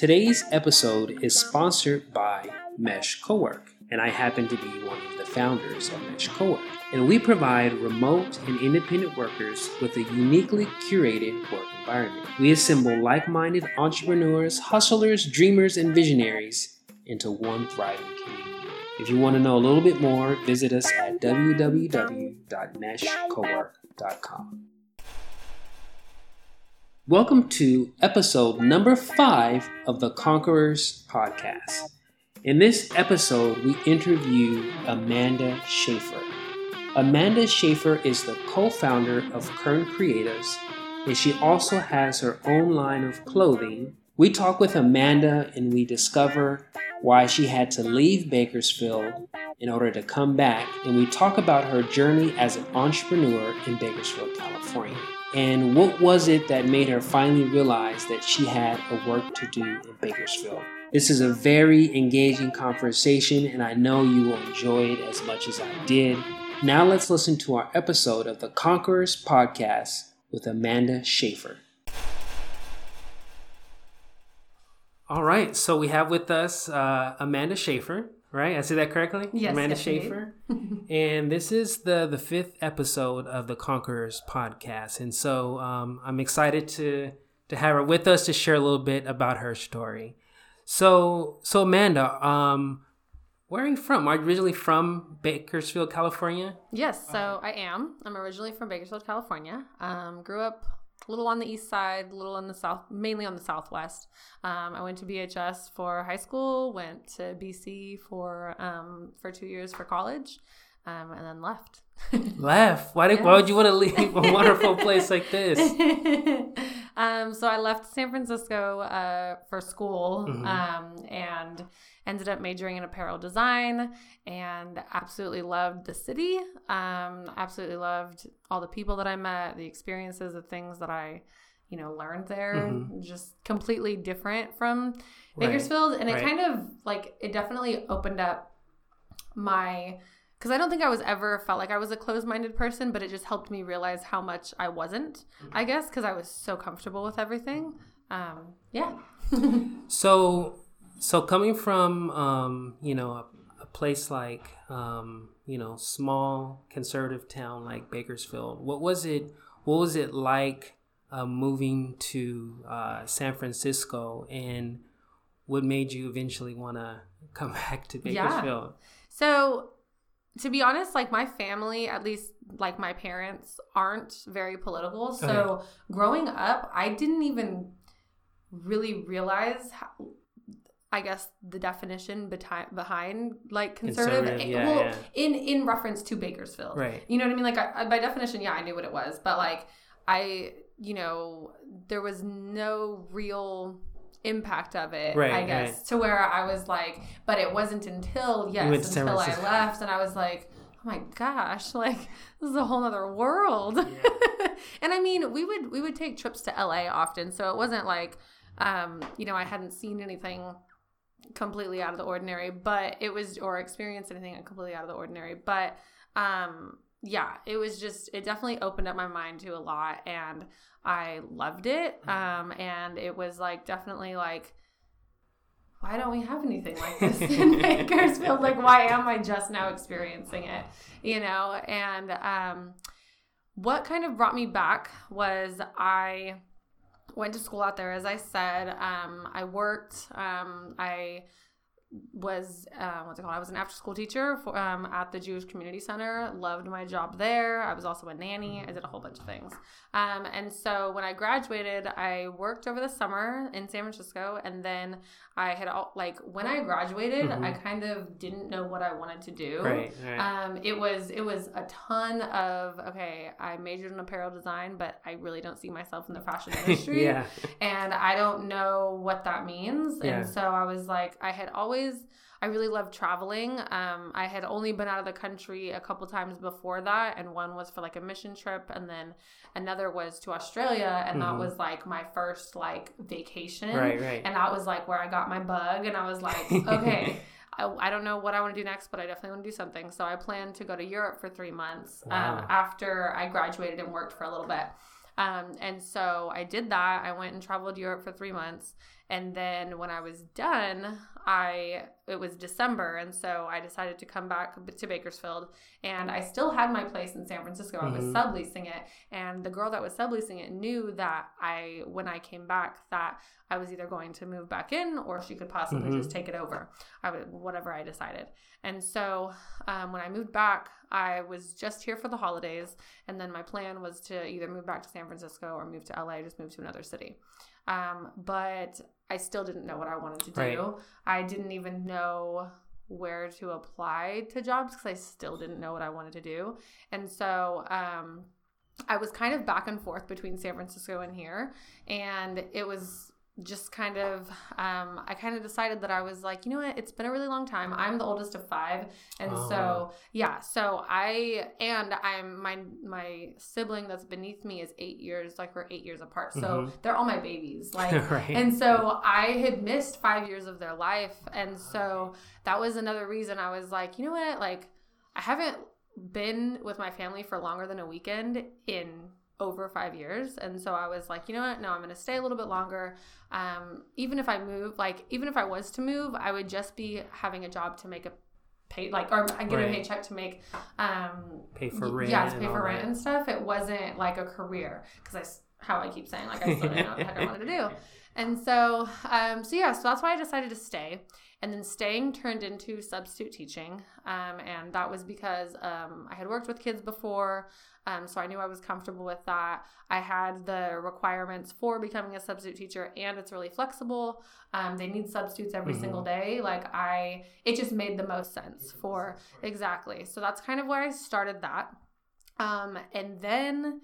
Today's episode is sponsored by Mesh Cowork, and I happen to be one of the founders of Mesh Cowork. And we provide remote and independent workers with a uniquely curated work environment. We assemble like minded entrepreneurs, hustlers, dreamers, and visionaries into one thriving community. If you want to know a little bit more, visit us at www.meshcowork.com. Welcome to episode number five of the Conquerors podcast. In this episode, we interview Amanda Schaefer. Amanda Schaefer is the co founder of Kern Creatives, and she also has her own line of clothing. We talk with Amanda and we discover why she had to leave Bakersfield in order to come back, and we talk about her journey as an entrepreneur in Bakersfield, California. And what was it that made her finally realize that she had a work to do in Bakersfield? This is a very engaging conversation, and I know you will enjoy it as much as I did. Now let's listen to our episode of the Conquerors podcast with Amanda Schaefer. All right, so we have with us uh, Amanda Schaefer right? I said that correctly? Yes. Amanda yes, Schaefer. and this is the the fifth episode of the Conquerors podcast, and so um, I'm excited to to have her with us to share a little bit about her story. So so Amanda, um, where are you from? Are you originally from Bakersfield, California? Yes, so I am. I'm originally from Bakersfield, California. Um, grew up a little on the east side, a little on the south, mainly on the southwest. Um, I went to BHS for high school, went to BC for um, for two years for college, um, and then left. left? Why did. Why would you want to leave a wonderful place like this? Um, so I left San Francisco uh, for school mm-hmm. Um, and ended up majoring in apparel design and absolutely loved the city. Um, absolutely loved all the people that I met, the experiences, the things that I, you know, learned there. Mm-hmm. Just completely different from Bakersfield. Right. And it right. kind of like, it definitely opened up my because I don't think I was ever felt like I was a closed minded person, but it just helped me realize how much I wasn't. I guess, because I was so comfortable with everything. Um, yeah. so so coming from um, you know a, a place like um, you know small conservative town like Bakersfield, what was it? What was it like uh, moving to uh, San Francisco, and what made you eventually want to come back to Bakersfield? Yeah. So to be honest, like my family, at least like my parents, aren't very political. So okay. growing up, I didn't even really realize how, I guess the definition behind behind like conservative, conservative eh, yeah, well yeah. in in reference to Bakersfield, right? You know what I mean? Like I, by definition, yeah, I knew what it was, but like I, you know, there was no real impact of it, right, I guess, right. to where I was like, but it wasn't until yes, until I left, and I was like, oh my gosh, like this is a whole other world. Yeah. and I mean, we would we would take trips to LA often, so it wasn't like, um, you know, I hadn't seen anything completely out of the ordinary, but it was or experienced anything completely out of the ordinary. But um yeah, it was just it definitely opened up my mind to a lot and I loved it. Um and it was like definitely like why don't we have anything like this in Bakersfield? Like why am I just now experiencing it? You know, and um what kind of brought me back was I went to school out there. As I said, um, I worked. Um, I was uh, what's it called? I was an after school teacher for, um, at the Jewish Community Center. Loved my job there. I was also a nanny. I did a whole bunch of things. Um, and so when I graduated, I worked over the summer in San Francisco, and then I had all like when I graduated, mm-hmm. I kind of didn't know what I wanted to do. Right, right. Um, it was it was a ton of okay. I majored in apparel design, but I really don't see myself in the fashion industry. yeah, and I don't know what that means. Yeah. And so I was like, I had always I really love traveling. Um, I had only been out of the country a couple times before that, and one was for like a mission trip, and then another was to Australia, and mm-hmm. that was like my first like vacation. Right, right. And that was like where I got my bug, and I was like, okay. I, I, don't know what I want to do next, but I definitely want to do something. So I plan to go to Europe for three months um, wow. um, after I graduated and worked for a little bit. Um, and so I did that. I went and traveled Europe for three months. And then when I was done, I it was December, and so I decided to come back to Bakersfield. And I still had my place in San Francisco. I was mm-hmm. subleasing it, and the girl that was subleasing it knew that I, when I came back, that I was either going to move back in or she could possibly mm-hmm. just take it over. I would whatever I decided. And so um, when I moved back, I was just here for the holidays, and then my plan was to either move back to San Francisco or move to LA, just move to another city. Um, but I still didn't know what I wanted to do. Right. I didn't even know where to apply to jobs because I still didn't know what I wanted to do. And so um, I was kind of back and forth between San Francisco and here. And it was just kind of um, i kind of decided that i was like you know what? It's been a really long time. I'm the oldest of five. And oh. so yeah so i and i'm my my sibling that's beneath me is eight years like we're eight years apart. So mm-hmm. they're all my babies. Like right. and so i had missed five years of their life. And so that was another reason i was like you know what? Like i haven't been with my family for longer than a weekend in over five years. And so I was like, you know what? No, I'm going to stay a little bit longer. Um, even if I move, like, even if I was to move, I would just be having a job to make a pay, like, or I get right. a paycheck to make, um, pay for rent. Yeah, to pay for rent that. and stuff. It wasn't like a career because I, how I keep saying, like, I still didn't know what the heck I wanted to do. And so, um, so yeah, so that's why I decided to stay. And then staying turned into substitute teaching. Um, and that was because um, I had worked with kids before. Um, so I knew I was comfortable with that. I had the requirements for becoming a substitute teacher, and it's really flexible. Um, they need substitutes every mm-hmm. single day. Like I, it just made the most sense for exactly. So that's kind of where I started that. Um, and then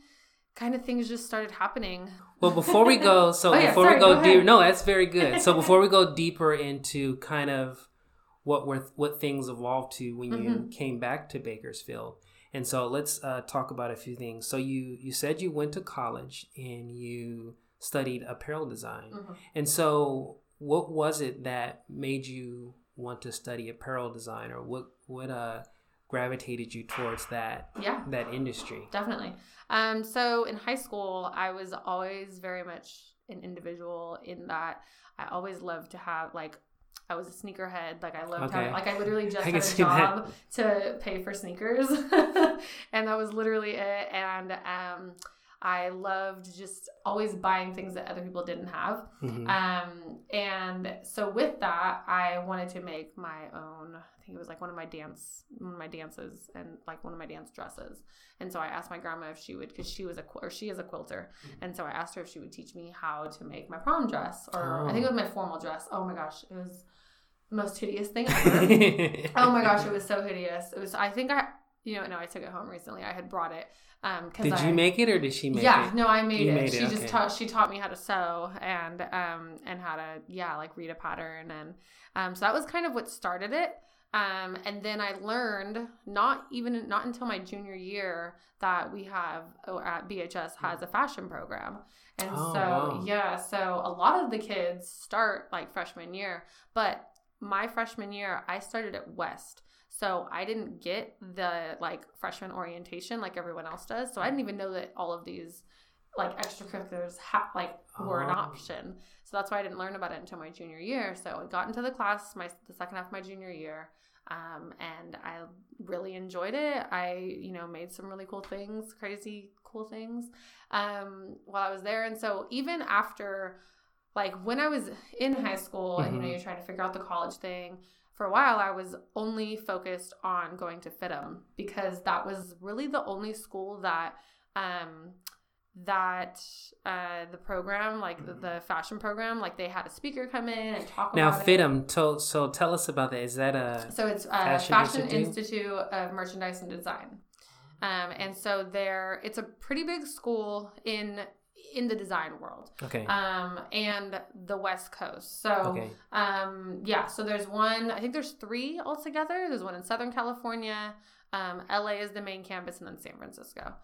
kind of things just started happening. Well, before we go, so oh, yeah, before sorry, we go, go deeper, no, that's very good. So before we go deeper into kind of what were what things evolved to when you mm-hmm. came back to Bakersfield, and so let's uh, talk about a few things. So you you said you went to college and you studied apparel design, mm-hmm. and so what was it that made you want to study apparel design, or what what uh gravitated you towards that yeah that industry definitely um so in high school i was always very much an individual in that i always loved to have like I was a sneakerhead. Like I loved okay. having, like I literally just I had a job that. to pay for sneakers, and that was literally it. And um, I loved just always buying things that other people didn't have. Mm-hmm. Um, and so with that, I wanted to make my own. I think it was like one of my dance, one of my dances, and like one of my dance dresses. And so I asked my grandma if she would, because she was a or she is a quilter, mm-hmm. and so I asked her if she would teach me how to make my prom dress, or oh. I think it was my formal dress. Oh my gosh, it was the most hideous thing ever. oh my gosh, it was so hideous. It was. I think I you know, no, I took it home recently. I had brought it. Um, did I, you make it or did she make yeah, it? Yeah, no, I made you it. Made she it, just taught she taught me how to sew and um and how to yeah like read a pattern and um so that was kind of what started it. Um, and then I learned not even not until my junior year that we have oh, at BHS has a fashion program. And oh, so wow. yeah, so a lot of the kids start like freshman year, but my freshman year I started at West. So I didn't get the like freshman orientation like everyone else does. So I didn't even know that all of these like extracurriculars ha- like were an oh. option. So that's why I didn't learn about it until my junior year. So I got into the class my the second half of my junior year. Um, and I really enjoyed it. I, you know, made some really cool things, crazy cool things um, while I was there. And so even after, like, when I was in high school, mm-hmm. and you know, mm-hmm. you're trying to figure out the college thing, for a while I was only focused on going to FIDM because that was really the only school that um that uh the program like the, the fashion program like they had a speaker come in and talk now about FIDM it. so so tell us about that is that a so it's a fashion, fashion institute? institute of merchandise and design um and so there it's a pretty big school in in the design world. Okay. Um, and the West Coast. So, okay. um, yeah. So there's one. I think there's three altogether. There's one in Southern California. Um, LA is the main campus, and then San Francisco.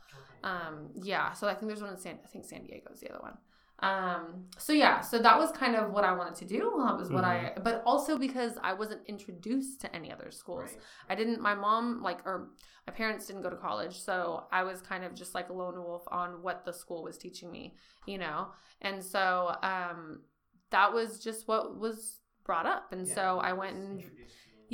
Um, yeah. So I think there's one in San. I think San Diego is the other one. Um, so yeah, so that was kind of what I wanted to do. That was what mm-hmm. I, but also because I wasn't introduced to any other schools. Right. I didn't, my mom, like, or my parents didn't go to college. So I was kind of just like a lone wolf on what the school was teaching me, you know? And so, um, that was just what was brought up. And yeah, so I went and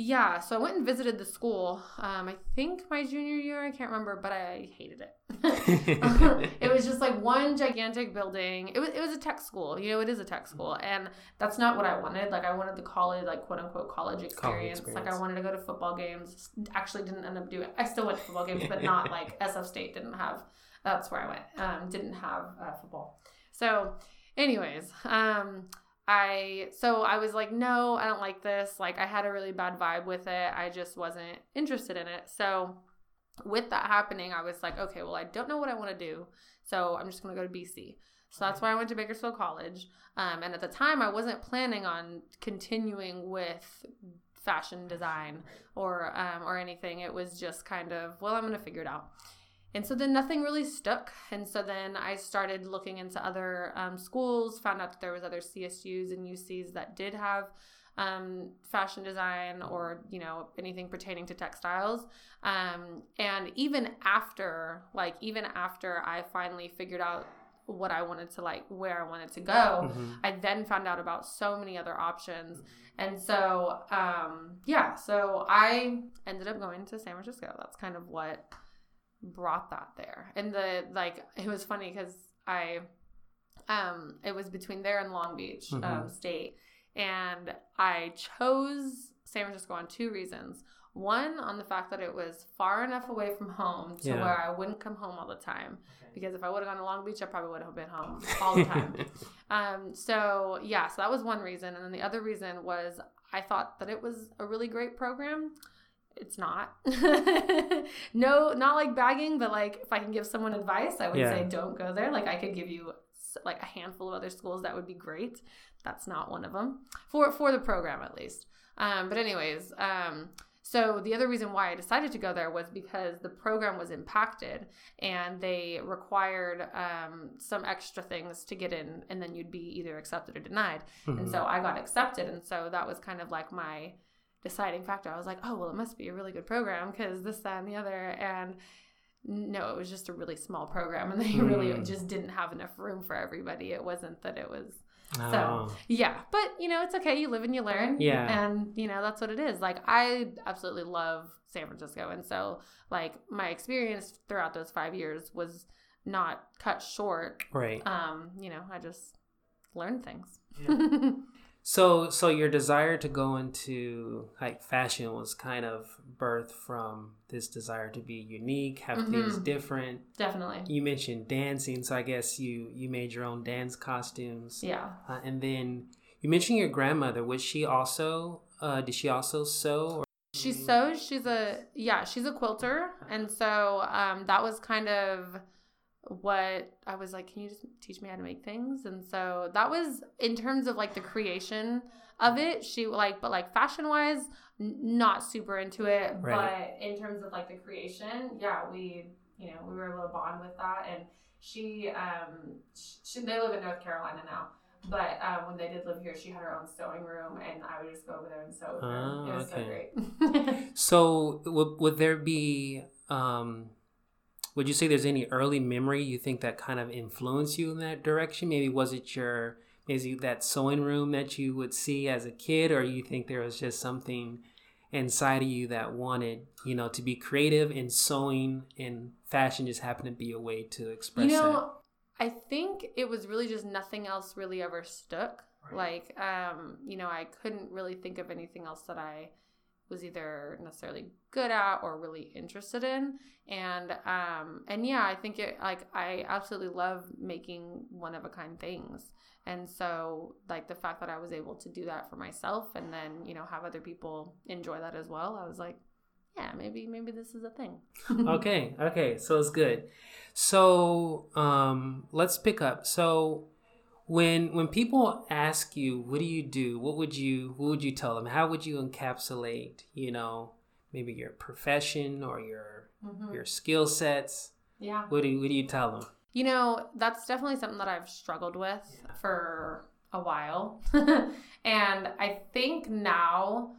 yeah, so I went and visited the school. Um, I think my junior year, I can't remember, but I hated it. it was just like one gigantic building. It was it was a tech school, you know, it is a tech school, and that's not what I wanted. Like I wanted the college, like quote unquote college experience. college experience. Like I wanted to go to football games. Actually, didn't end up doing. I still went to football games, but not like SF State didn't have. That's where I went. Um, didn't have uh, football. So, anyways, um, I so I was like, no, I don't like this. Like I had a really bad vibe with it. I just wasn't interested in it. So with that happening, I was like, okay, well, I don't know what I want to do. So I'm just gonna go to BC. So that's why I went to Bakersfield College. Um, and at the time, I wasn't planning on continuing with fashion design or um, or anything. It was just kind of, well, I'm gonna figure it out. And so then nothing really stuck. And so then I started looking into other um, schools, found out that there was other CSUs and UCs that did have um, fashion design or, you know, anything pertaining to textiles. Um, and even after, like, even after I finally figured out what I wanted to like, where I wanted to go, mm-hmm. I then found out about so many other options. And so, um, yeah, so I ended up going to San Francisco. That's kind of what brought that there. And the like it was funny because I um it was between there and Long Beach mm-hmm. um, State. And I chose San Francisco on two reasons. One, on the fact that it was far enough away from home to yeah. where I wouldn't come home all the time. Okay. Because if I would have gone to Long Beach, I probably would have been home all the time. um, so, yeah, so that was one reason. And then the other reason was I thought that it was a really great program it's not. no, not like bagging, but like if I can give someone advice, I would yeah. say don't go there. Like I could give you like a handful of other schools that would be great. That's not one of them for for the program at least. Um, but anyways, um, so the other reason why I decided to go there was because the program was impacted and they required um, some extra things to get in, and then you'd be either accepted or denied. Mm-hmm. And so I got accepted, and so that was kind of like my deciding factor. I was like, oh, well, it must be a really good program because this, that, and the other. And no, it was just a really small program and they mm. really just didn't have enough room for everybody. It wasn't that it was. Oh. So, yeah. But, you know, it's okay. You live and you learn. Yeah. And, you know, that's what it is. Like, I absolutely love San Francisco. And so, like, my experience throughout those five years was not cut short. Right. Um, you know, I just learned things. Yeah. So, so your desire to go into like fashion was kind of birthed from this desire to be unique, have mm-hmm. things different. Definitely. You mentioned dancing, so I guess you you made your own dance costumes. Yeah. Uh, and then you mentioned your grandmother. Was she also? Uh, did she also sew? Or- she sews. She's a yeah. She's a quilter, and so um, that was kind of what I was like, can you just teach me how to make things? And so that was in terms of like the creation of it. She like, but like fashion wise, n- not super into it. Right. But in terms of like the creation, yeah, we, you know, we were able to bond with that. And she, um, she, they live in North Carolina now. But um, when they did live here, she had her own sewing room, and I would just go over there and sew with her. Oh, it was okay. so great. so, would, would there be um, would you say there's any early memory you think that kind of influenced you in that direction? Maybe was it your maybe that sewing room that you would see as a kid, or you think there was just something inside of you that wanted, you know, to be creative in sewing and fashion just happened to be a way to express you know, that? I think it was really just nothing else really ever stuck. Right. Like, um, you know, I couldn't really think of anything else that I was either necessarily good at or really interested in. And um and yeah i think it like i absolutely love making one of a kind things. And so like the fact that i was able to do that for myself and then you know have other people enjoy that as well i was like yeah maybe maybe this is a thing. Okay okay so it's good. So um let's pick up. So when when people ask you what do you do what would you what would you tell them how would you encapsulate you know maybe your profession or your mm-hmm. your skill sets yeah what do you what do you tell them you know that's definitely something that i've struggled with yeah. for a while and i think now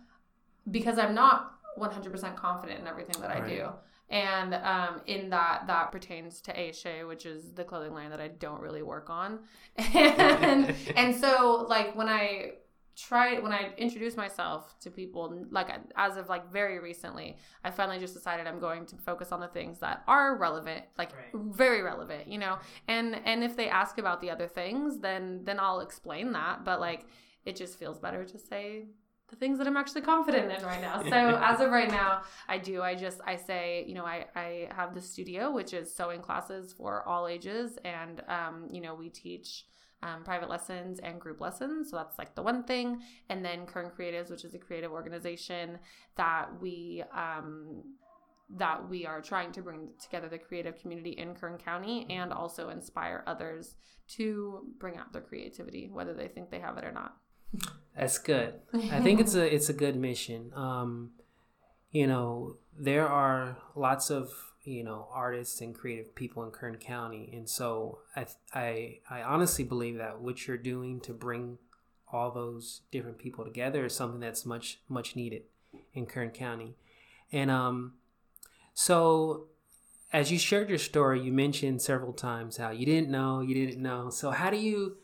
because i'm not 100% confident in everything that right. i do and um, in that that pertains to Ache, which is the clothing line that I don't really work on, and and so like when I try when I introduce myself to people, like as of like very recently, I finally just decided I'm going to focus on the things that are relevant, like right. very relevant, you know. And and if they ask about the other things, then then I'll explain that. But like it just feels better to say the things that I'm actually confident in right now. So as of right now, I do. I just I say, you know, I I have the studio, which is sewing classes for all ages, and um, you know, we teach. Um, private lessons and group lessons. So that's like the one thing. And then Kern Creatives, which is a creative organization that we um, that we are trying to bring together the creative community in Kern County and also inspire others to bring out their creativity, whether they think they have it or not. That's good. I think it's a it's a good mission. Um, you know, there are lots of you know artists and creative people in Kern County, and so I I I honestly believe that what you're doing to bring all those different people together is something that's much much needed in Kern County, and um, so as you shared your story, you mentioned several times how you didn't know, you didn't know. So how do you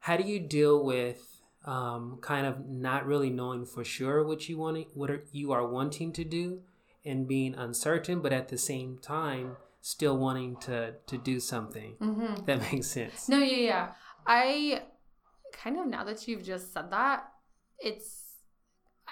how do you deal with um, kind of not really knowing for sure what you want, what are, you are wanting to do, and being uncertain, but at the same time still wanting to to do something. Mm-hmm. That makes sense. No, yeah, yeah. I kind of now that you've just said that, it's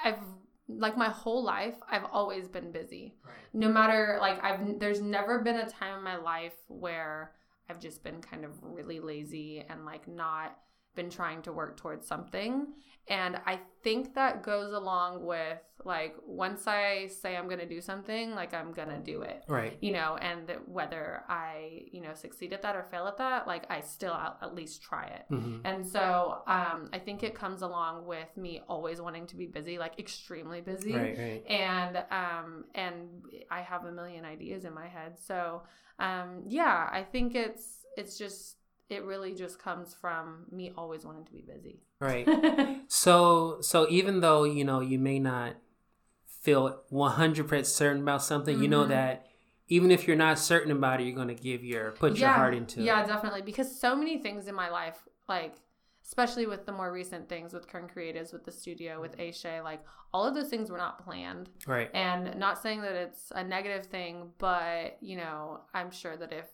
I've like my whole life I've always been busy. Right. No matter like I've there's never been a time in my life where I've just been kind of really lazy and like not been trying to work towards something. And I think that goes along with like once I say I'm going to do something, like I'm going to do it. Right. You know, and whether I, you know, succeed at that or fail at that, like I still at least try it. Mm-hmm. And so um, I think it comes along with me always wanting to be busy, like extremely busy. Right, right. And, um, and I have a million ideas in my head. So um, yeah, I think it's, it's just it really just comes from me always wanting to be busy. Right. so so even though, you know, you may not feel 100% certain about something, mm-hmm. you know mm-hmm. that even if you're not certain about it, you're going to give your put yeah, your heart into yeah, it. Yeah, definitely because so many things in my life like especially with the more recent things with Kern Creatives, with the studio, with Ache, like all of those things were not planned. Right. And not saying that it's a negative thing, but you know, I'm sure that if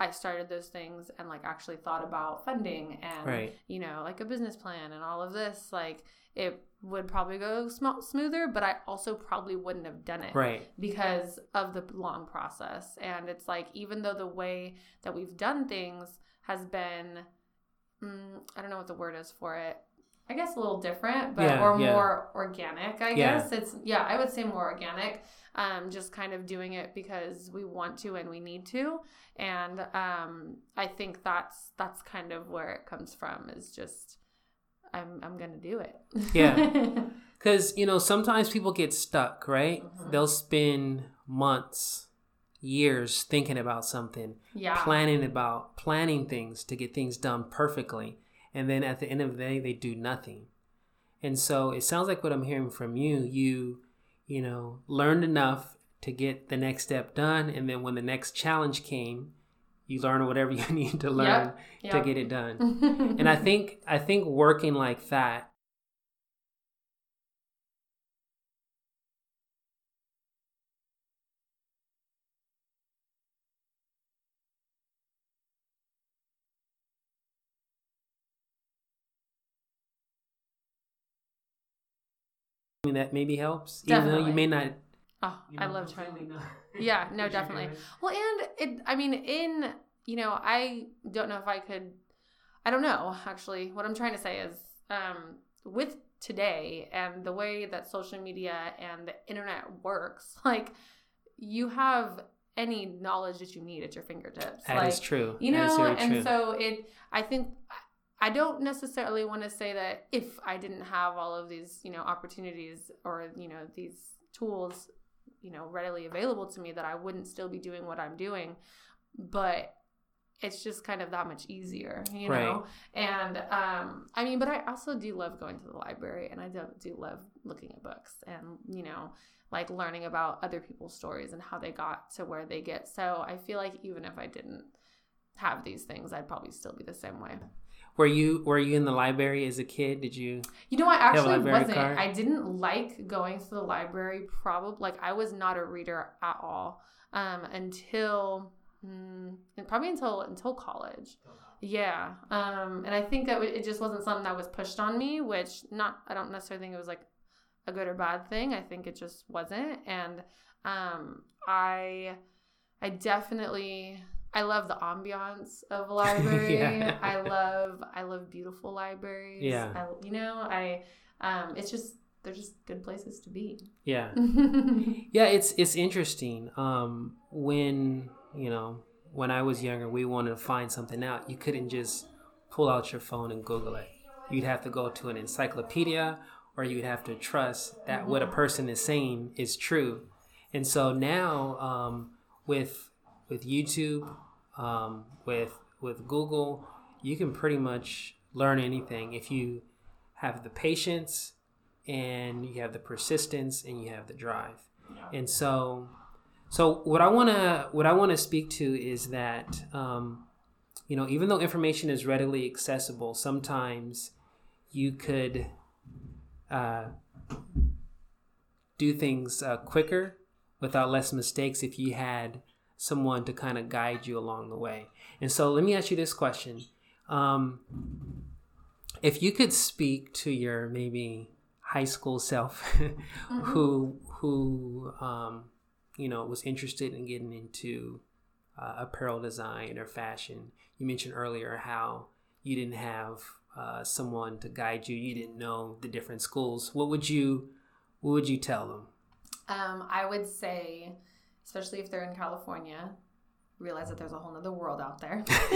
I started those things and like actually thought about funding and right. you know like a business plan and all of this like it would probably go sm- smoother but I also probably wouldn't have done it right because of the long process and it's like even though the way that we've done things has been mm, I don't know what the word is for it I guess a little different but yeah, or yeah. more organic I yeah. guess it's yeah I would say more organic um, just kind of doing it because we want to and we need to. And um, I think that's that's kind of where it comes from. Is just I'm I'm gonna do it. yeah, because you know sometimes people get stuck, right? Mm-hmm. They'll spend months years thinking about something yeah. planning about planning things to get things done perfectly and then at the end of the day they do nothing and so it sounds like what i'm hearing from you you you know, learned enough to get the next step done. And then when the next challenge came, you learn whatever you need to learn yep, yep. to get it done. and I think I think working like that that maybe helps, definitely. even though you may not. Oh, you know, I love trying. yeah, no, definitely. Well, and it. I mean, in you know, I don't know if I could. I don't know actually. What I'm trying to say is, um, with today and the way that social media and the internet works, like you have any knowledge that you need at your fingertips. That like, is true. You know, and true. so it. I think I don't necessarily want to say that if I didn't have all of these, you know, opportunities or, you know, these tools, you know, readily available to me that I wouldn't still be doing what I'm doing. But it's just kind of that much easier, you know? Right. And um, I mean, but I also do love going to the library and I do, do love looking at books and, you know, like learning about other people's stories and how they got to where they get. So I feel like even if I didn't have these things, I'd probably still be the same way. Were you were you in the library as a kid? Did you? You know, I actually wasn't. Card? I didn't like going to the library. Probably like I was not a reader at all um, until mm, probably until until college. Yeah, um, and I think that it just wasn't something that was pushed on me. Which not I don't necessarily think it was like a good or bad thing. I think it just wasn't, and um, I I definitely I love the ambiance of a library. yeah. I love I love beautiful libraries. Yeah. I, you know, I um it's just they're just good places to be. Yeah. yeah, it's it's interesting. Um when, you know, when I was younger, we wanted to find something out. You couldn't just pull out your phone and Google it. You'd have to go to an encyclopedia or you'd have to trust that what a mm-hmm. person is saying is true. And so now um, with with YouTube, um, with with Google, you can pretty much learn anything if you have the patience and you have the persistence and you have the drive. And so, so what I wanna what I wanna speak to is that um, you know even though information is readily accessible, sometimes you could uh, do things uh, quicker without less mistakes if you had someone to kind of guide you along the way. And so let me ask you this question. Um, if you could speak to your maybe high school self mm-hmm. who who um, you know was interested in getting into uh, apparel design or fashion you mentioned earlier how you didn't have uh, someone to guide you you didn't know the different schools what would you what would you tell them um, i would say especially if they're in California, realize that there's a whole other world out there.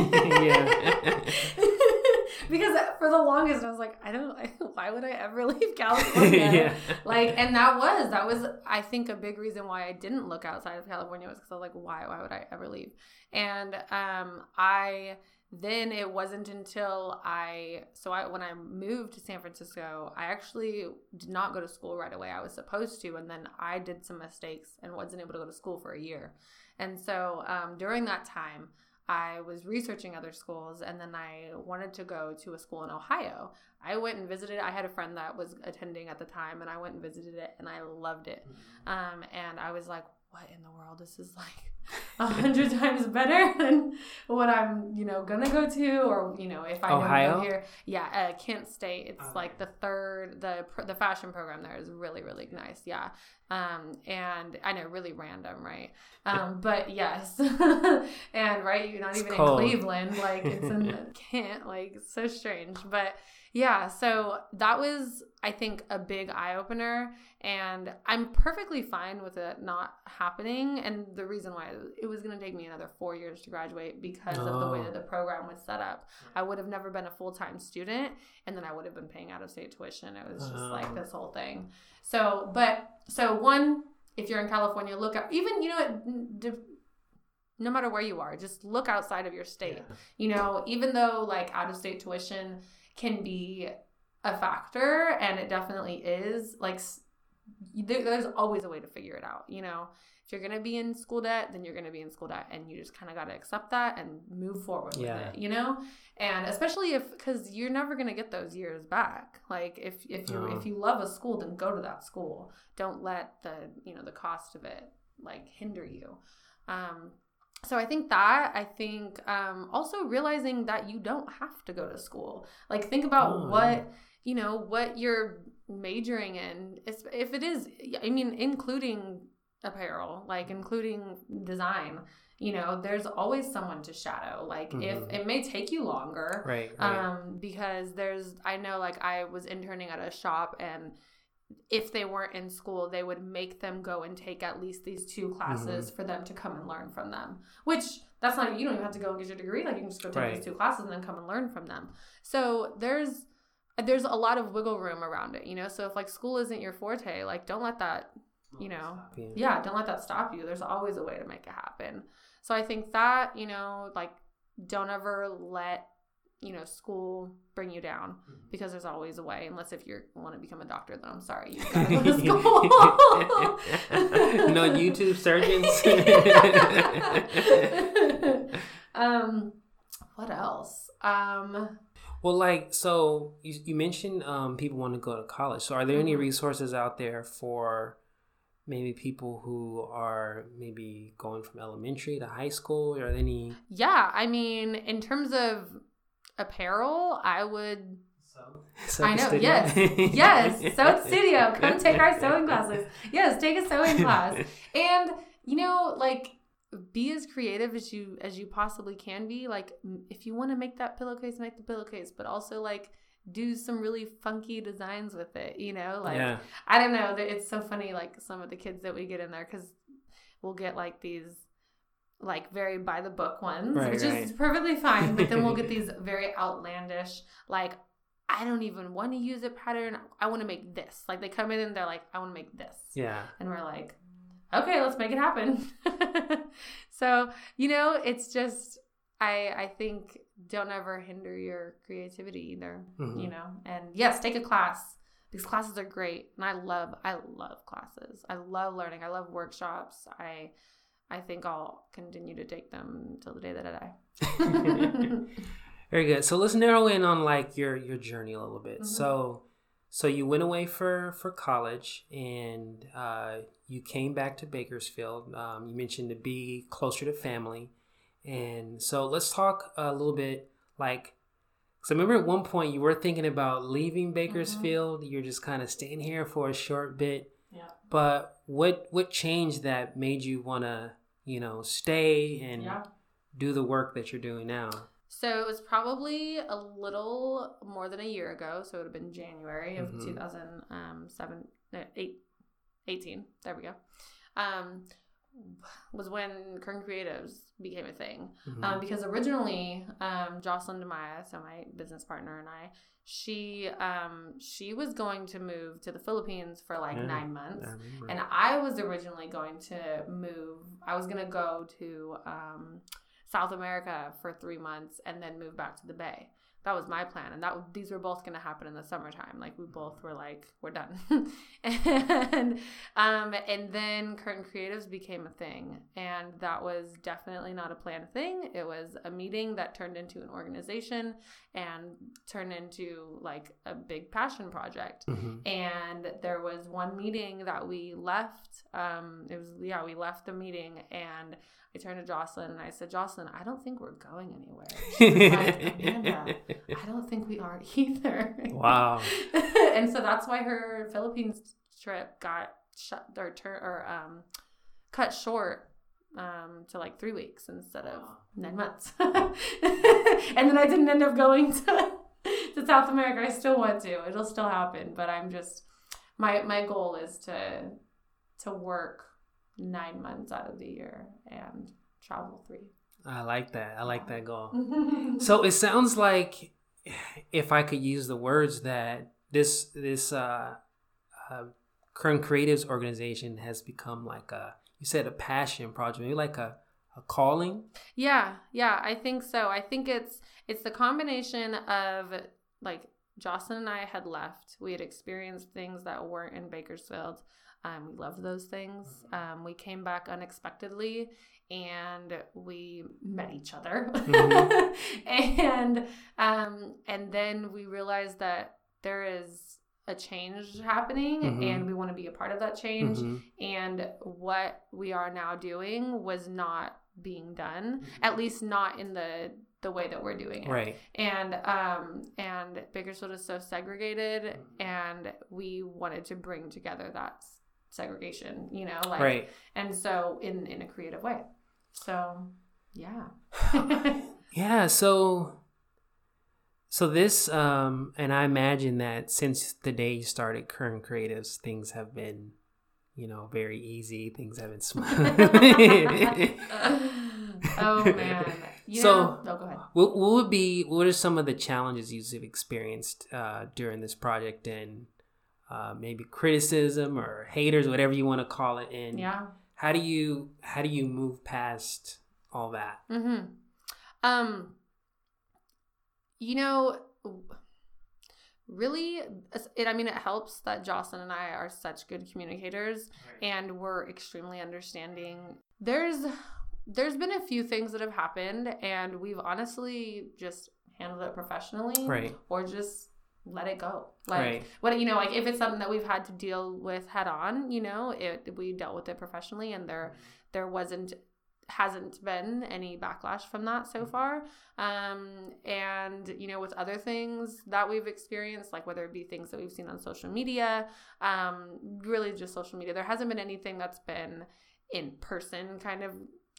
because for the longest I was like, I don't why would I ever leave California? yeah. Like and that was that was I think a big reason why I didn't look outside of California was because I was like, why why would I ever leave? And um I then it wasn't until I so I when I moved to San Francisco, I actually did not go to school right away. I was supposed to, and then I did some mistakes and wasn't able to go to school for a year. And so um, during that time, I was researching other schools, and then I wanted to go to a school in Ohio. I went and visited. I had a friend that was attending at the time, and I went and visited it, and I loved it. Mm-hmm. Um, and I was like, "What in the world? This is like." a hundred times better than what I'm, you know, gonna go to, or you know, if I Ohio? don't go here, yeah, uh, Kent State. It's like the third, the the fashion program there is really really nice, yeah. Um, and I know really random, right? Um, but yes, and right, you're not it's even cold. in Cleveland, like it's in Kent, like so strange, but yeah, so that was, I think, a big eye opener. And I'm perfectly fine with it not happening. And the reason why it was going to take me another four years to graduate because oh. of the way that the oh. program was set up. I would have never been a full time student, and then I would have been paying out of state tuition. It was just oh. like this whole thing. So, but, so one, if you're in California, look at even, you know, no matter where you are, just look outside of your state. Yeah. You know, even though like out of state tuition, can be a factor and it definitely is like there's always a way to figure it out you know? If you're to be in school debt then you're to be in school debt and you just kind of got to accept that and move forward yeah. with it you know? And especially if because you're never to get those years back. Like if if you if you love a school then go to that school. Don't let the you know the cost of it like hinder you. Um so I think that I think um, also realizing that you don't have to go to school. Like think about oh, what you know what you're majoring in. If it is, I mean, including apparel, like including design. You know, there's always someone to shadow. Like mm-hmm. if it may take you longer, right, right? Um, because there's I know like I was interning at a shop and if they weren't in school, they would make them go and take at least these two classes mm-hmm. for them to come and learn from them. Which that's not you don't even have to go and get your degree. Like you can just go take right. these two classes and then come and learn from them. So there's there's a lot of wiggle room around it, you know. So if like school isn't your forte, like don't let that, you know, you. yeah, don't let that stop you. There's always a way to make it happen. So I think that you know, like don't ever let you know school bring you down mm-hmm. because there's always a way unless if you want to become a doctor then i'm sorry you gotta go to school. No youtube surgeons? Um what else? Um well like so you, you mentioned um people want to go to college. So are there any mm-hmm. resources out there for maybe people who are maybe going from elementary to high school? Or any yeah i mean in terms of apparel, I would. So, I know. Studio. Yes. yes. Sew Studio. Come take our sewing classes. Yes, take a sewing class. And you know, like be as creative as you as you possibly can be. Like if you want to make that pillowcase, make the pillowcase, but also like do some really funky designs with it, you know? Like yeah. I don't know, it's so funny like some of the kids that we get in there cuz we'll get like these like very by the book ones, right, which right. is perfectly fine. But then we'll get these very outlandish, like I don't even want to use a pattern. I want to make this. Like they come in and they're like, I want to make this. Yeah. And we're like, okay, let's make it happen. so you know, it's just I I think don't ever hinder your creativity either. Mm-hmm. You know, and yes, take a class. These classes are great, and I love I love classes. I love learning. I love workshops. I I think I'll continue to take them until the day that I die. Very good. So let's narrow in on like your your journey a little bit. Mm-hmm. So so you went away for for college and uh, you came back to Bakersfield. Um, you mentioned to be closer to family, and so let's talk a little bit like. So remember at one point you were thinking about leaving mm-hmm. Bakersfield. Mm-hmm. You're just kind of staying here for a short bit. Yeah. But what what changed that made you want to you know stay and yeah. do the work that you're doing now? So it was probably a little more than a year ago. So it would have been January of mm-hmm. 2007, um, 18. There we go. Um, was when Kern Creatives became a thing. Mm-hmm. Um, because originally, um, Jocelyn Demaya, so my business partner and I, she um she was going to move to the Philippines for like yeah, nine months, I and I was originally going to move. I was gonna go to um South America for three months and then move back to the Bay that was my plan and that these were both going to happen in the summertime. Like we both were like we're done. And um and then Kern Creatives became a thing and that was definitely not a planned thing. It was a meeting that turned into an organization and turned into like a big passion project. Mm-hmm. and there was one meeting that we left um it was yeah we left the meeting and I turned to Jocelyn and I said, Jocelyn, I don't think we're going anywhere. She was like, Amanda, I don't think we are either. Wow. and so that's why her Philippines trip got shut or tur- or um, cut short um, to like three weeks instead of nine months. and then I didn't end up going to to South America. I still want to. It'll still happen, but I'm just my my goal is to to work nine months out of the year and travel three. I like that. I like that goal. so it sounds like, if I could use the words that this this uh, uh, Kern Creatives organization has become like a you said a passion project, maybe like a a calling. Yeah, yeah, I think so. I think it's it's the combination of like Jocelyn and I had left. We had experienced things that weren't in Bakersfield. Um, we loved those things. Um, we came back unexpectedly and we met each other. Mm-hmm. and um, and then we realized that there is a change happening mm-hmm. and we want to be a part of that change. Mm-hmm. And what we are now doing was not being done, mm-hmm. at least not in the the way that we're doing it. Right. And um and Bakersfield is so segregated mm-hmm. and we wanted to bring together that segregation, you know, like right. and so in in a creative way. So, yeah. yeah, so so this um and I imagine that since the day you started Kern Creatives, things have been you know, very easy. Things have been smooth. oh man. You so, no, go ahead. What, what would be what are some of the challenges you've experienced uh, during this project and uh, maybe criticism or haters, whatever you want to call it. And yeah, how do you how do you move past all that? Mm-hmm. Um, you know, really, it. I mean, it helps that Jocelyn and I are such good communicators, right. and we're extremely understanding. There's there's been a few things that have happened, and we've honestly just handled it professionally, right? Or just let it go. Like right. what you know, like if it's something that we've had to deal with head on, you know, it we dealt with it professionally, and there there wasn't hasn't been any backlash from that so mm-hmm. far. Um, and you know, with other things that we've experienced, like whether it be things that we've seen on social media, um, really just social media, there hasn't been anything that's been in person kind of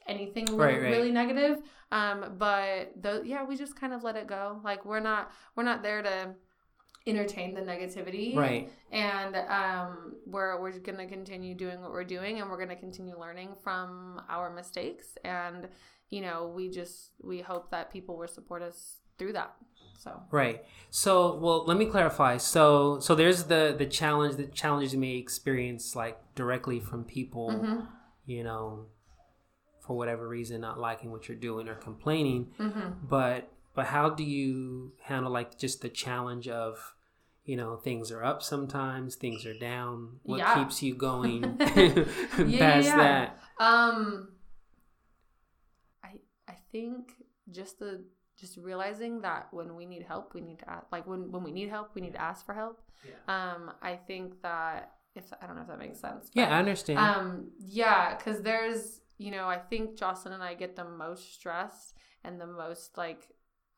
anything really, right, right. really negative. Um, but the yeah, we just kind of let it go. Like we're not we're not there to entertain the negativity. Right. And um, we're we're going to continue doing what we're doing, and we're going to continue learning from our mistakes. And you know, we just we hope that people will support us through that. So right. So well, let me clarify. So so there's the the challenge. The challenges you may experience like directly from people. Mm-hmm. You know, for whatever reason, not liking what you're doing or complaining. Mm-hmm. But but how do you handle like just the challenge of you know things are up sometimes things are down. What yeah. keeps you going yeah, past yeah, that? Um i i think just the just realizing that when we need help we need to ask, like when when we need help we need to ask for help. Um i think that if i don't know if that makes sense but, yeah i understand. um yeah because there's you know i think jocelyn and i get the most stressed and the most like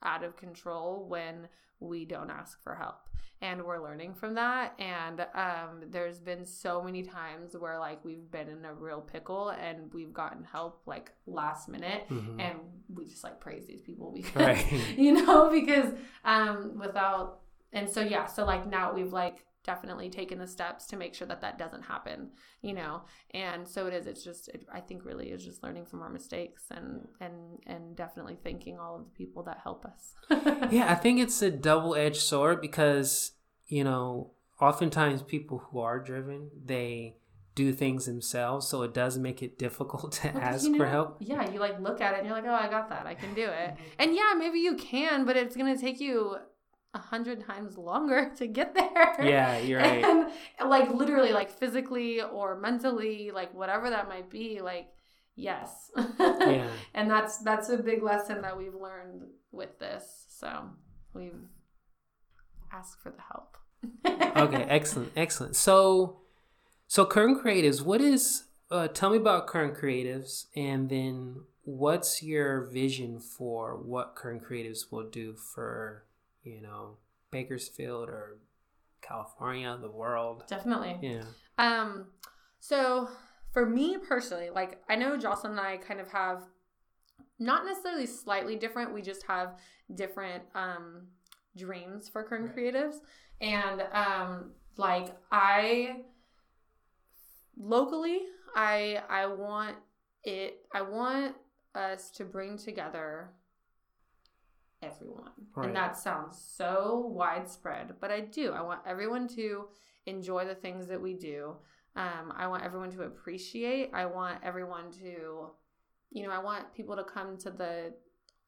out of control when we don't ask for help and we're learning from that and um, there's been so many times where like we've been in a real pickle and we've gotten help like last minute mm-hmm. and we just like praise these people because right. you know because um without and so yeah so like now we've like definitely taken the steps to make sure that that doesn't happen you know? And so it is it's just it, i think really is just learning from our mistakes and and and definitely thanking all of the people that help us. Yeah i think it's a double-edged sword because you know oftentimes people who are driven they do things themselves so it does make it difficult to well, ask you know, for help. yeah you like look at it and you're like oh i got that. I can do it. Mm-hmm. And yeah maybe you can but it's going to take you a hundred times longer to get there. Yeah, you're right. And like literally, like physically or mentally, like whatever that might be, like yes. yeah. And that's that's a big lesson that we've learned with this. So we've asked for the help. okay, excellent, excellent. So, so Kern Creatives, what is? Uh, tell me about Kern Creatives, and then what's your vision for what Kern Creatives will do for you know, Bakersfield or California, the world. Definitely. Yeah. Um, so for me personally, like I know Jocelyn and I kind of have not necessarily slightly different, we just have different um dreams for Kern right. creatives. And um like I locally I I want it I want us to bring together everyone. Right. And that sounds so widespread, but I do. I want everyone to enjoy the things that we do. Um, I want everyone to appreciate. I want everyone to, you know, I want people to come to the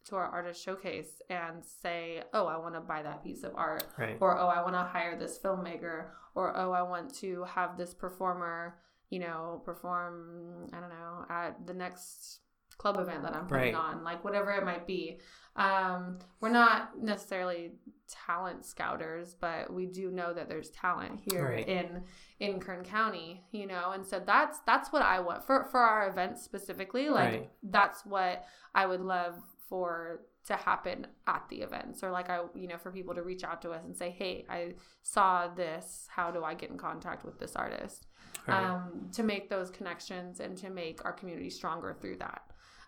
to our artist showcase and say, "Oh, I want to buy that piece of art," right. or "Oh, I want to hire this filmmaker," or "Oh, I want to have this performer." You know, perform, I don't know, at the next club event that I'm putting right. on, like whatever it might be. Um, we're not necessarily talent scouters, but we do know that there's talent here right. in in Kern County, you know, and so that's that's what I want for for our event specifically. Like right. that's what I would love for to happen at the events or like I you know for people to reach out to us and say hey I saw this how do I get in contact with this artist right. um, to make those connections and to make our community stronger through that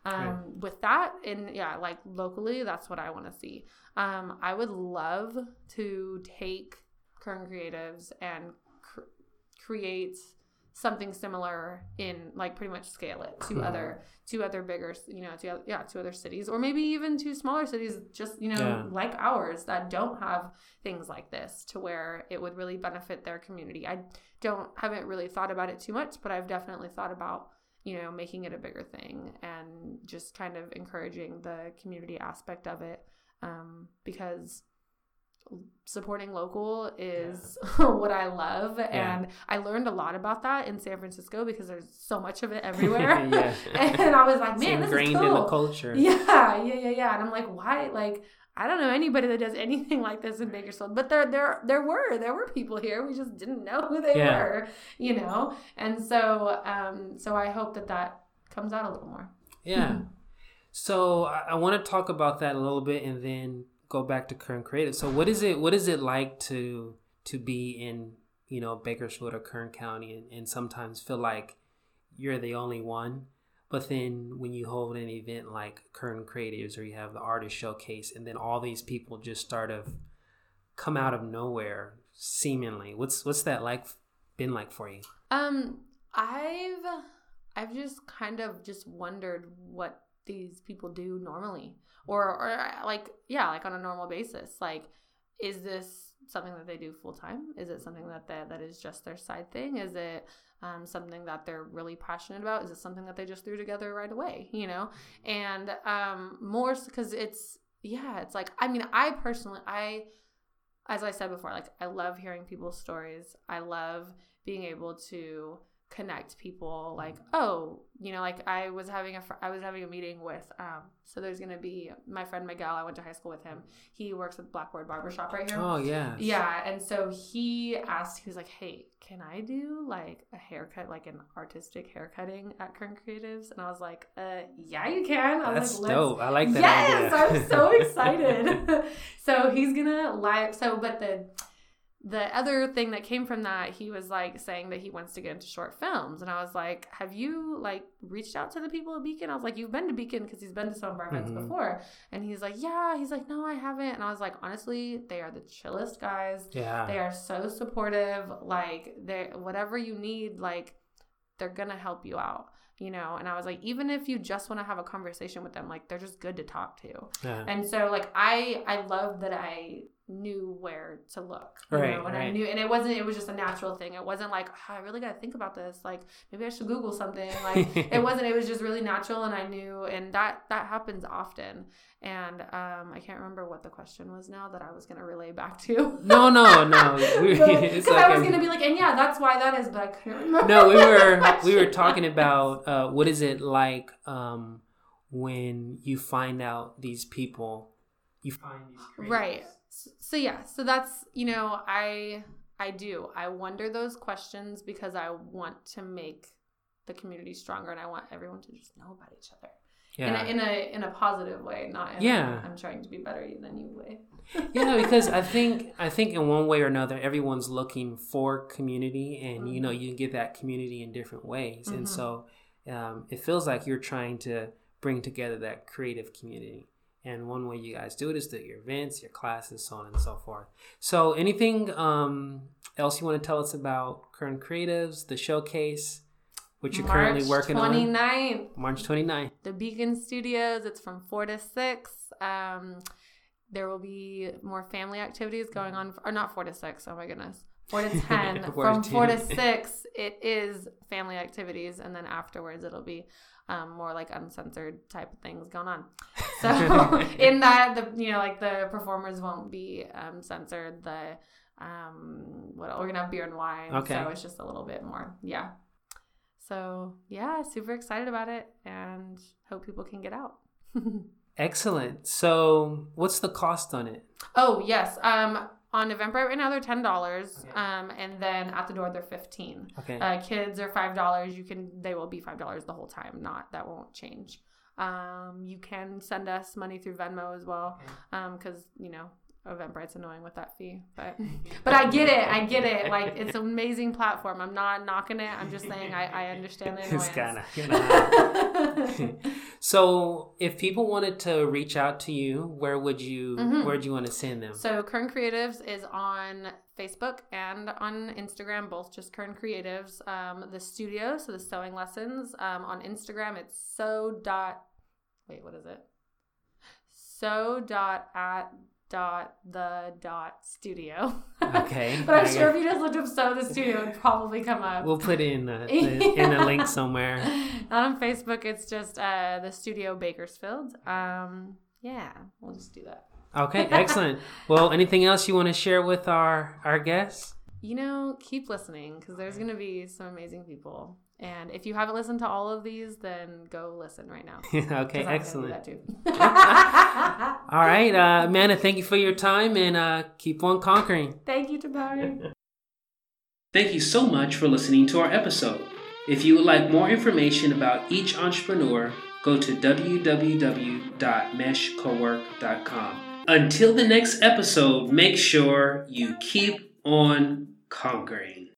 um, with that and yeah like locally that's what i want to see um, i would love to take Kern Creatives and cr- create something similar in like pretty much scale it to mm-hmm. other to other bigger you know to yeah to other cities or maybe even to smaller cities just you know yeah. like ours that don't have things like this to where it would really benefit their community i don't haven't really thought about it too much but i've definitely thought about you know, making it a bigger thing and just kind of encouraging the community aspect of it. Um, because supporting local is yeah. what I love. Yeah. And I learned a lot about that in San Francisco because there's so much of it everywhere. yeah. and I was like, man, it's ingrained cool. in the culture. Yeah, yeah, yeah, yeah. And I'm like, why? Like, I don't know anybody that does anything like this in Bakersfield, but there, there, there were, there were people here. We just didn't know who they yeah. were, you know. And so, um, so I hope that that comes out a little more. Yeah. so I, I want to talk about that a little bit, and then go back to Kern Creative. So what is it what is it like to to be in, you know, Bakersfield or Kern County and, and sometimes feel like you're the only one? But then when you hold an event like Kern Creatives or you have the artist showcase and then all these people just start of come out of nowhere seemingly. What's what's that like been like for you? Um I've I've just kind of just wondered what these people do normally or or like yeah like on a normal basis like is this something that they do full time is it something that they, that is just their side thing is it um, something that they're really passionate about? Is it something that they just threw together right away you know? And um, more because it's yeah it's like i mean i personally i as i said before like i love hearing people's stories. I love being able to connect people like oh you know like i was having a fr- i was having a meeting with um so there's gonna be my friend miguel i went to high school with him. He works at blackboard barbershop right here. Oh yeah. Yeah and so he asked he was like hey can i do like a haircut like an artistic haircutting at Kern Creatives? And i was like uh yeah you can. I that's like, dope. I like that yes idea. i'm so excited. So he's gonna live so but the the other thing that came from that he was like saying that he wants to get into short films. And i was like have you like reached out to the people at beacon? I was like you've been to beacon because he's been to some of our events mm-hmm. before. And he's like yeah. He's like no i haven't. And i was like honestly they are the chillest guys. Yeah. They are so supportive. Like they whatever you need like they're gonna help you out you know? And i was like even if you just want to have a conversation with them like they're just good to talk to. Yeah. and so like i i love that i knew where to look. right. Know? And right. I knew and it wasn't it was just a natural thing. It wasn't like, oh, I really gotta think about this. Like maybe I should Google something. Like it wasn't, it was just really natural and I knew and that that happens often. And um, I can't remember what the question was now that I was gonna relay back to. no, no, no. Because like I was gonna be like, and yeah, that's why that is, but I couldn't remember. No, we were we were talking about uh, what is it like um, when you find out these people you find these right so yeah so that's you know i i do i wonder those questions because i want to make the community stronger and i want everyone to just know about each other yeah. in, a, in a in a positive way not yeah i am trying to be better than you way yeah because i think i think in one way or another everyone's looking for community and mm-hmm. you know mm-hmm. you get that community in different ways mm-hmm. and so um, it feels like you're trying to bring together that creative community and one way you guys do it is through your events, your classes, so on and so forth. So, anything um, else you want to tell us about Kern Creatives, the showcase, which you're March currently working 29th. on? March 29th. The Beacon Studios. It's from 4 to 6. Um, there will be more family activities going on, or not 4 to 6. Oh my goodness. 4 to 10. four from to 4 to 6, it is family activities. And then afterwards, it'll be um, more like uncensored type of things going on. So in that, the you know like the performers won't be um, censored. The um, what we're gonna have beer and wine. Okay. So it's just a little bit more, yeah. So yeah, super excited about it and hope people can get out. Excellent. So what's the cost on it? Oh yes. Um, on November right now they're ten dollars, okay. um, and then at the door they're fifteen. Okay. Uh, kids are five dollars. You can they will be five dollars the whole time. Not that won't change. Um, you can send us money through Venmo as well, because okay. um, you know Eventbrite's annoying with that fee, but but I get it. I get it. Like it's an amazing platform. I'm not knocking it. I'm just saying I, I understand the annoyance. It's kind of. so, if people wanted to reach out to you, where would you mm-hmm. where do you want to send them? So, Kern Creatives is on Facebook and on Instagram, both just Kern Creatives. Um, the studio, so the sewing lessons um, on Instagram, it's so dot. Wait, what is it? So dot at dot the dot studio. Okay. but I'm sure if you just looked up So the Studio, it'd probably come up. We'll put it in the, the in a link somewhere. Not on Facebook. It's just uh, the Studio Bakersfield. Um, yeah, we'll just do that. Okay, excellent. well, anything else you want to share with our our guests? You know, keep listening because there's going to be some amazing people. And if you haven't listened to all of these, then go listen right now. okay, excellent. all right, uh, Amanda, thank you for your time and uh, keep on conquering. Thank you, Tabari. thank you so much for listening to our episode. If you would like more information about each entrepreneur, go to www.meshcowork.com. Until the next episode, make sure you keep on conquering.